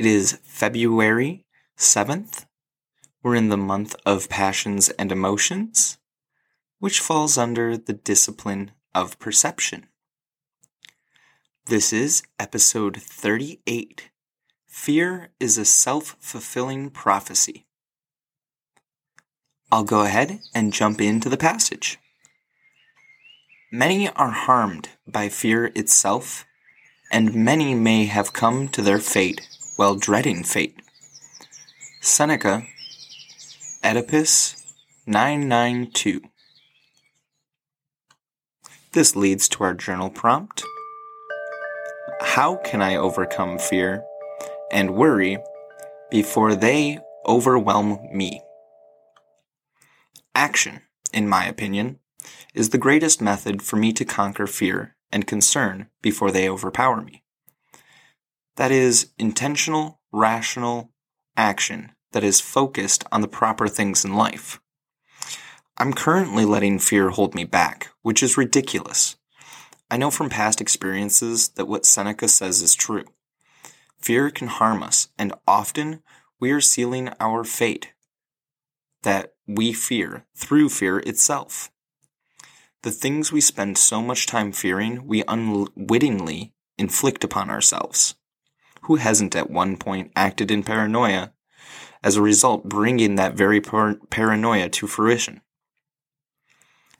It is February 7th. We're in the month of passions and emotions, which falls under the discipline of perception. This is episode 38 Fear is a self fulfilling prophecy. I'll go ahead and jump into the passage. Many are harmed by fear itself, and many may have come to their fate while dreading fate. Seneca, Oedipus 992. This leads to our journal prompt. How can I overcome fear and worry before they overwhelm me? Action, in my opinion, is the greatest method for me to conquer fear and concern before they overpower me. That is intentional, rational action that is focused on the proper things in life. I'm currently letting fear hold me back, which is ridiculous. I know from past experiences that what Seneca says is true. Fear can harm us, and often we are sealing our fate that we fear through fear itself. The things we spend so much time fearing, we unwittingly inflict upon ourselves who hasn't at one point acted in paranoia, as a result bringing that very par- paranoia to fruition.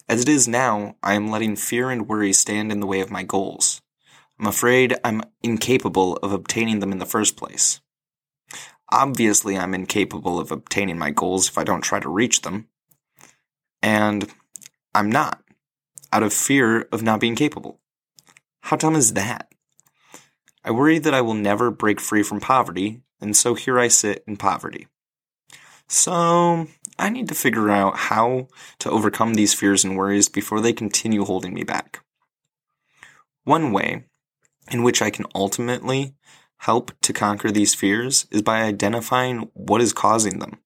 As it is now, I am letting fear and worry stand in the way of my goals. I'm afraid I'm incapable of obtaining them in the first place. Obviously, I'm incapable of obtaining my goals if I don't try to reach them. And I'm not, out of fear of not being capable. How dumb is that? I worry that I will never break free from poverty, and so here I sit in poverty. So, I need to figure out how to overcome these fears and worries before they continue holding me back. One way in which I can ultimately help to conquer these fears is by identifying what is causing them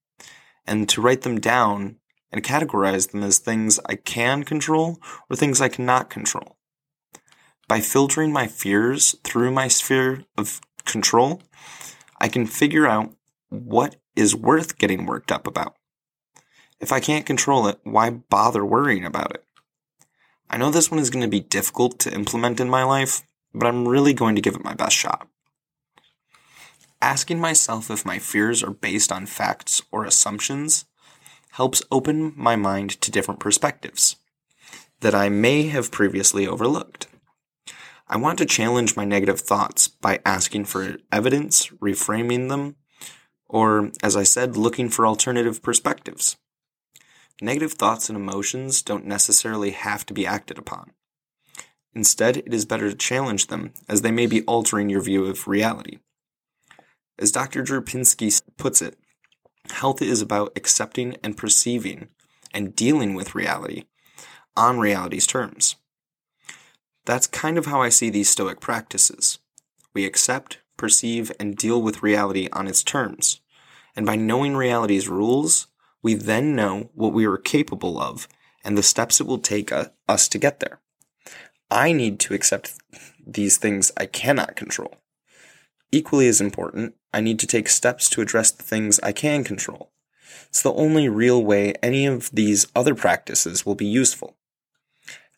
and to write them down and categorize them as things I can control or things I cannot control. By filtering my fears through my sphere of control, I can figure out what is worth getting worked up about. If I can't control it, why bother worrying about it? I know this one is going to be difficult to implement in my life, but I'm really going to give it my best shot. Asking myself if my fears are based on facts or assumptions helps open my mind to different perspectives that I may have previously overlooked. I want to challenge my negative thoughts by asking for evidence, reframing them, or, as I said, looking for alternative perspectives. Negative thoughts and emotions don't necessarily have to be acted upon. Instead, it is better to challenge them, as they may be altering your view of reality. As Dr. Drew Pinsky puts it, health is about accepting and perceiving and dealing with reality on reality's terms. That's kind of how I see these Stoic practices. We accept, perceive, and deal with reality on its terms. And by knowing reality's rules, we then know what we are capable of and the steps it will take us to get there. I need to accept these things I cannot control. Equally as important, I need to take steps to address the things I can control. It's the only real way any of these other practices will be useful.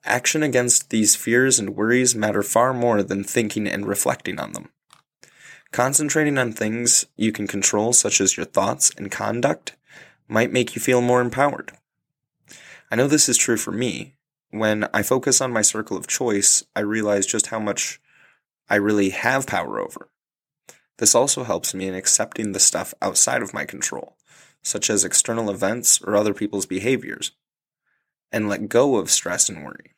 Action against these fears and worries matter far more than thinking and reflecting on them. Concentrating on things you can control, such as your thoughts and conduct, might make you feel more empowered. I know this is true for me. When I focus on my circle of choice, I realize just how much I really have power over. This also helps me in accepting the stuff outside of my control, such as external events or other people's behaviors, and let go of stress and worry.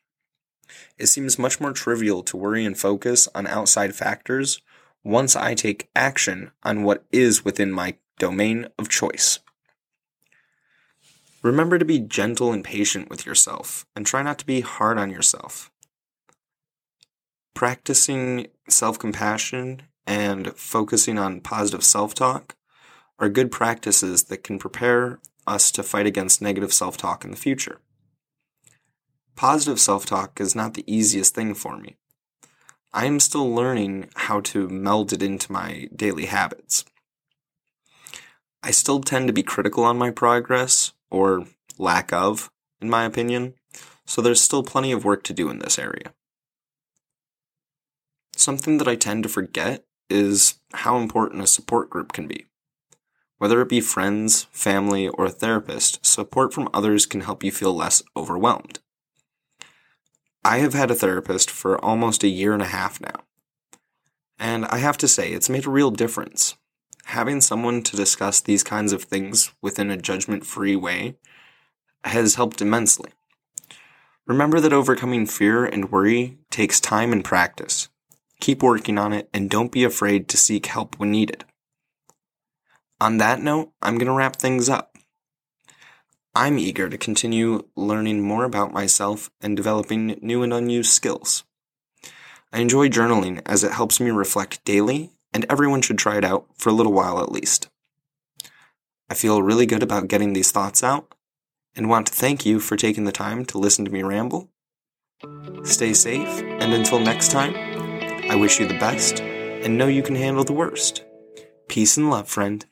It seems much more trivial to worry and focus on outside factors once I take action on what is within my domain of choice. Remember to be gentle and patient with yourself and try not to be hard on yourself. Practicing self compassion and focusing on positive self talk are good practices that can prepare us to fight against negative self talk in the future. Positive self talk is not the easiest thing for me. I am still learning how to meld it into my daily habits. I still tend to be critical on my progress, or lack of, in my opinion, so there's still plenty of work to do in this area. Something that I tend to forget is how important a support group can be. Whether it be friends, family, or a therapist, support from others can help you feel less overwhelmed. I have had a therapist for almost a year and a half now. And I have to say, it's made a real difference. Having someone to discuss these kinds of things within a judgment free way has helped immensely. Remember that overcoming fear and worry takes time and practice. Keep working on it and don't be afraid to seek help when needed. On that note, I'm going to wrap things up. I'm eager to continue learning more about myself and developing new and unused skills. I enjoy journaling as it helps me reflect daily, and everyone should try it out for a little while at least. I feel really good about getting these thoughts out and want to thank you for taking the time to listen to me ramble. Stay safe, and until next time, I wish you the best and know you can handle the worst. Peace and love, friend.